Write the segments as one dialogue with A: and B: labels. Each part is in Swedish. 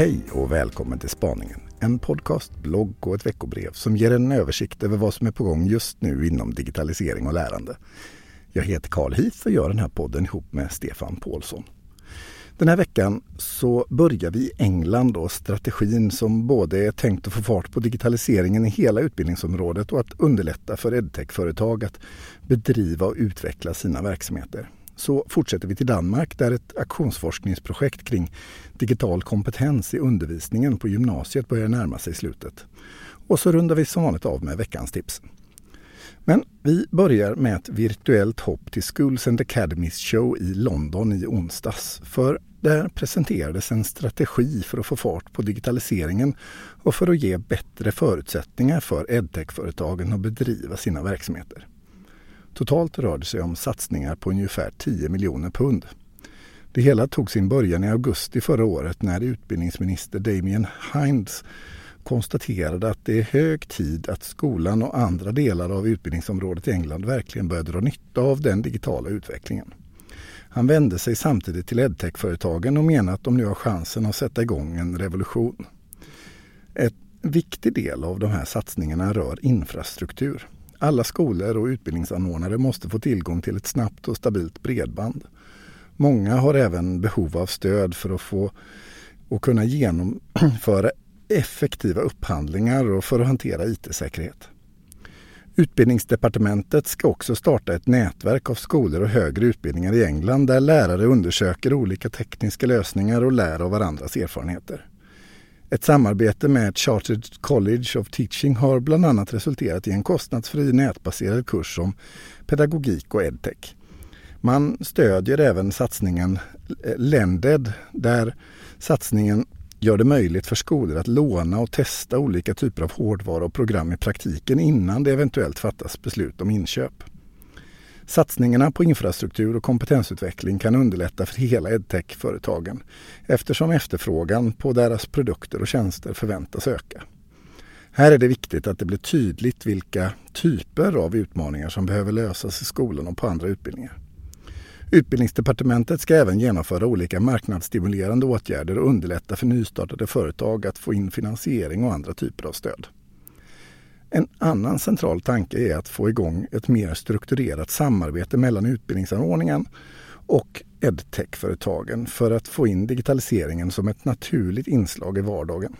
A: Hej och välkommen till Spaningen. En podcast, blogg och ett veckobrev som ger en översikt över vad som är på gång just nu inom digitalisering och lärande. Jag heter Carl Heath och gör den här podden ihop med Stefan Paulsson. Den här veckan så börjar vi i England och strategin som både är tänkt att få fart på digitaliseringen i hela utbildningsområdet och att underlätta för edtech-företag att bedriva och utveckla sina verksamheter. Så fortsätter vi till Danmark där ett aktionsforskningsprojekt kring digital kompetens i undervisningen på gymnasiet börjar närma sig slutet. Och så rundar vi som vanligt av med veckans tips. Men vi börjar med ett virtuellt hopp till Schools and Academies show i London i onsdags. För där presenterades en strategi för att få fart på digitaliseringen och för att ge bättre förutsättningar för edtech-företagen att bedriva sina verksamheter. Totalt rör det sig om satsningar på ungefär 10 miljoner pund. Det hela tog sin början i augusti förra året när utbildningsminister Damien Hinds konstaterade att det är hög tid att skolan och andra delar av utbildningsområdet i England verkligen börjar dra nytta av den digitala utvecklingen. Han vände sig samtidigt till edtech-företagen och menade att de nu har chansen att sätta igång en revolution. En viktig del av de här satsningarna rör infrastruktur. Alla skolor och utbildningsanordnare måste få tillgång till ett snabbt och stabilt bredband. Många har även behov av stöd för att få och kunna genomföra effektiva upphandlingar och för att hantera IT-säkerhet. Utbildningsdepartementet ska också starta ett nätverk av skolor och högre utbildningar i England där lärare undersöker olika tekniska lösningar och lär av varandras erfarenheter. Ett samarbete med Chartered College of Teaching har bland annat resulterat i en kostnadsfri nätbaserad kurs om pedagogik och edtech. Man stödjer även satsningen eh, Lended där satsningen gör det möjligt för skolor att låna och testa olika typer av hårdvara och program i praktiken innan det eventuellt fattas beslut om inköp. Satsningarna på infrastruktur och kompetensutveckling kan underlätta för hela edtech-företagen eftersom efterfrågan på deras produkter och tjänster förväntas öka. Här är det viktigt att det blir tydligt vilka typer av utmaningar som behöver lösas i skolan och på andra utbildningar. Utbildningsdepartementet ska även genomföra olika marknadsstimulerande åtgärder och underlätta för nystartade företag att få in finansiering och andra typer av stöd. En annan central tanke är att få igång ett mer strukturerat samarbete mellan utbildningsanordningen och edtech-företagen för att få in digitaliseringen som ett naturligt inslag i vardagen.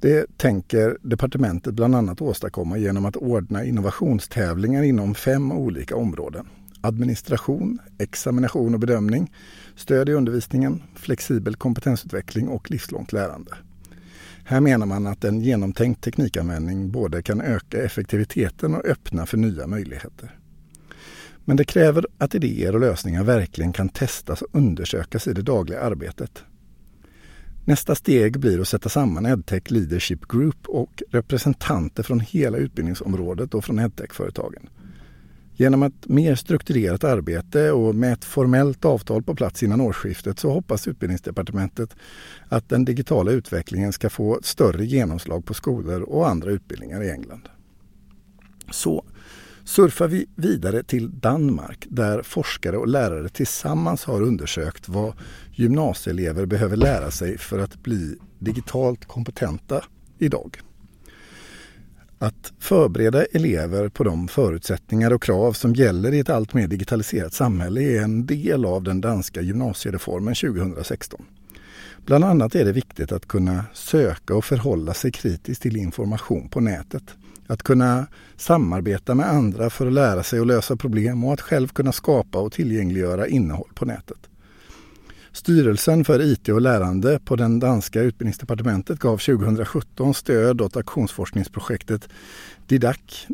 A: Det tänker departementet bland annat åstadkomma genom att ordna innovationstävlingar inom fem olika områden. Administration, examination och bedömning, stöd i undervisningen, flexibel kompetensutveckling och livslångt lärande. Här menar man att en genomtänkt teknikanvändning både kan öka effektiviteten och öppna för nya möjligheter. Men det kräver att idéer och lösningar verkligen kan testas och undersökas i det dagliga arbetet. Nästa steg blir att sätta samman EdTech Leadership Group och representanter från hela utbildningsområdet och från EdTech-företagen. Genom ett mer strukturerat arbete och med ett formellt avtal på plats innan årsskiftet så hoppas Utbildningsdepartementet att den digitala utvecklingen ska få större genomslag på skolor och andra utbildningar i England. Så surfar vi vidare till Danmark där forskare och lärare tillsammans har undersökt vad gymnasieelever behöver lära sig för att bli digitalt kompetenta idag. Att förbereda elever på de förutsättningar och krav som gäller i ett allt mer digitaliserat samhälle är en del av den danska gymnasiereformen 2016. Bland annat är det viktigt att kunna söka och förhålla sig kritiskt till information på nätet. Att kunna samarbeta med andra för att lära sig att lösa problem och att själv kunna skapa och tillgängliggöra innehåll på nätet. Styrelsen för IT och lärande på den danska utbildningsdepartementet gav 2017 stöd åt aktionsforskningsprojektet DIDAC,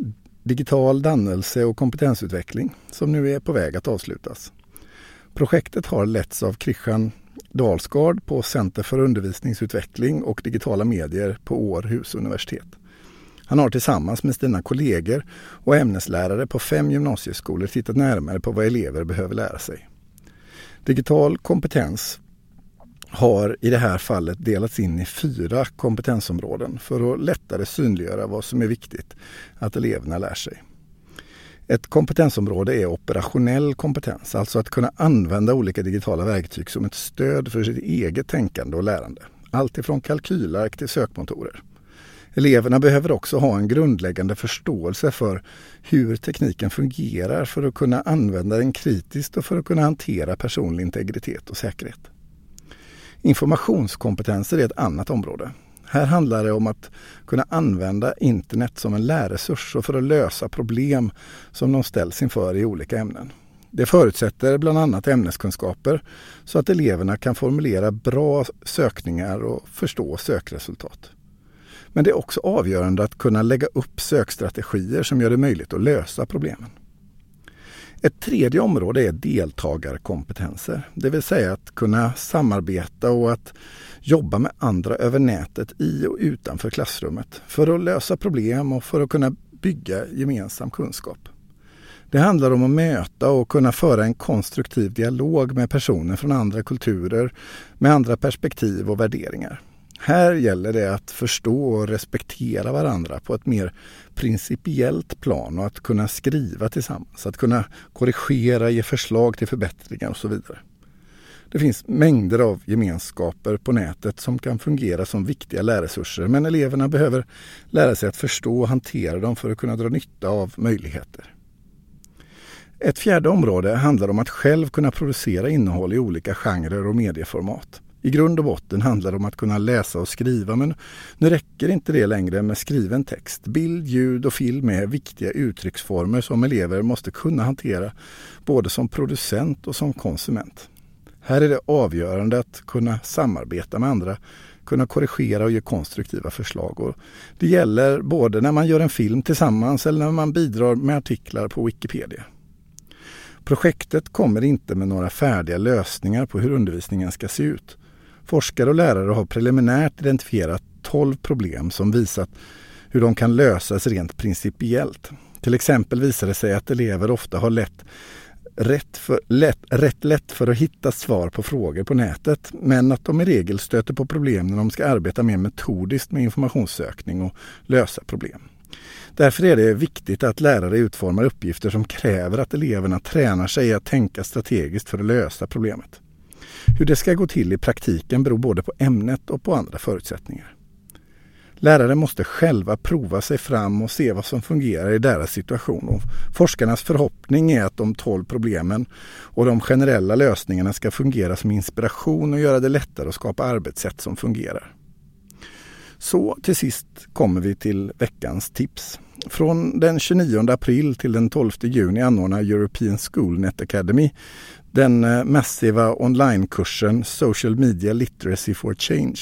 A: digital dannelse och kompetensutveckling, som nu är på väg att avslutas. Projektet har letts av Christian Dalsgaard på Center för undervisningsutveckling och digitala medier på Århus universitet. Han har tillsammans med sina kollegor och ämneslärare på fem gymnasieskolor tittat närmare på vad elever behöver lära sig. Digital kompetens har i det här fallet delats in i fyra kompetensområden för att lättare synliggöra vad som är viktigt att eleverna lär sig. Ett kompetensområde är operationell kompetens, alltså att kunna använda olika digitala verktyg som ett stöd för sitt eget tänkande och lärande. allt ifrån kalkylark till sökmotorer. Eleverna behöver också ha en grundläggande förståelse för hur tekniken fungerar för att kunna använda den kritiskt och för att kunna hantera personlig integritet och säkerhet. Informationskompetenser är ett annat område. Här handlar det om att kunna använda internet som en lärresurs och för att lösa problem som de ställs inför i olika ämnen. Det förutsätter bland annat ämneskunskaper så att eleverna kan formulera bra sökningar och förstå sökresultat. Men det är också avgörande att kunna lägga upp sökstrategier som gör det möjligt att lösa problemen. Ett tredje område är deltagarkompetenser, det vill säga att kunna samarbeta och att jobba med andra över nätet i och utanför klassrummet för att lösa problem och för att kunna bygga gemensam kunskap. Det handlar om att möta och kunna föra en konstruktiv dialog med personer från andra kulturer med andra perspektiv och värderingar. Här gäller det att förstå och respektera varandra på ett mer principiellt plan och att kunna skriva tillsammans, att kunna korrigera, ge förslag till förbättringar och så vidare. Det finns mängder av gemenskaper på nätet som kan fungera som viktiga lärresurser men eleverna behöver lära sig att förstå och hantera dem för att kunna dra nytta av möjligheter. Ett fjärde område handlar om att själv kunna producera innehåll i olika genrer och medieformat. I grund och botten handlar det om att kunna läsa och skriva men nu räcker inte det längre med skriven text. Bild, ljud och film är viktiga uttrycksformer som elever måste kunna hantera både som producent och som konsument. Här är det avgörande att kunna samarbeta med andra, kunna korrigera och ge konstruktiva förslag. Och det gäller både när man gör en film tillsammans eller när man bidrar med artiklar på Wikipedia. Projektet kommer inte med några färdiga lösningar på hur undervisningen ska se ut. Forskare och lärare har preliminärt identifierat 12 problem som visat hur de kan lösas rent principiellt. Till exempel visar det sig att elever ofta har lätt rätt, för, lätt, rätt lätt för att hitta svar på frågor på nätet men att de i regel stöter på problem när de ska arbeta mer metodiskt med informationssökning och lösa problem. Därför är det viktigt att lärare utformar uppgifter som kräver att eleverna tränar sig att tänka strategiskt för att lösa problemet. Hur det ska gå till i praktiken beror både på ämnet och på andra förutsättningar. Lärare måste själva prova sig fram och se vad som fungerar i deras situation. Och forskarnas förhoppning är att de tolv problemen och de generella lösningarna ska fungera som inspiration och göra det lättare att skapa arbetssätt som fungerar. Så till sist kommer vi till veckans tips. Från den 29 april till den 12 juni anordnar European Schoolnet Academy den eh, massiva onlinekursen Social Media Literacy for Change.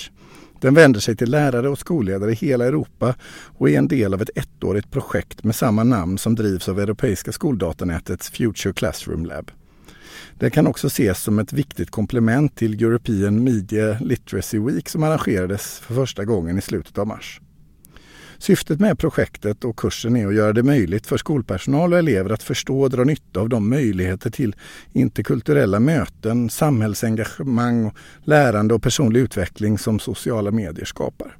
A: Den vänder sig till lärare och skolledare i hela Europa och är en del av ett ettårigt projekt med samma namn som drivs av Europeiska skoldatanätets Future Classroom Lab. Det kan också ses som ett viktigt komplement till European Media Literacy Week som arrangerades för första gången i slutet av mars. Syftet med projektet och kursen är att göra det möjligt för skolpersonal och elever att förstå och dra nytta av de möjligheter till interkulturella möten, samhällsengagemang, lärande och personlig utveckling som sociala medier skapar.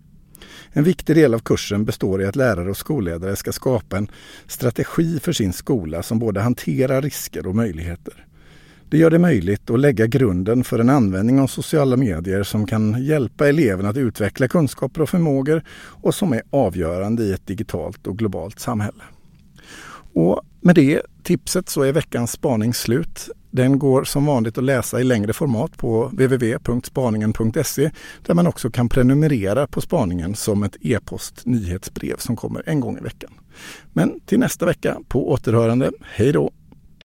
A: En viktig del av kursen består i att lärare och skolledare ska skapa en strategi för sin skola som både hanterar risker och möjligheter. Det gör det möjligt att lägga grunden för en användning av sociala medier som kan hjälpa eleverna att utveckla kunskaper och förmågor och som är avgörande i ett digitalt och globalt samhälle. Och med det tipset så är veckans spaning slut. Den går som vanligt att läsa i längre format på www.spaningen.se där man också kan prenumerera på spaningen som ett e-post nyhetsbrev som kommer en gång i veckan. Men till nästa vecka på återhörande. Hej då!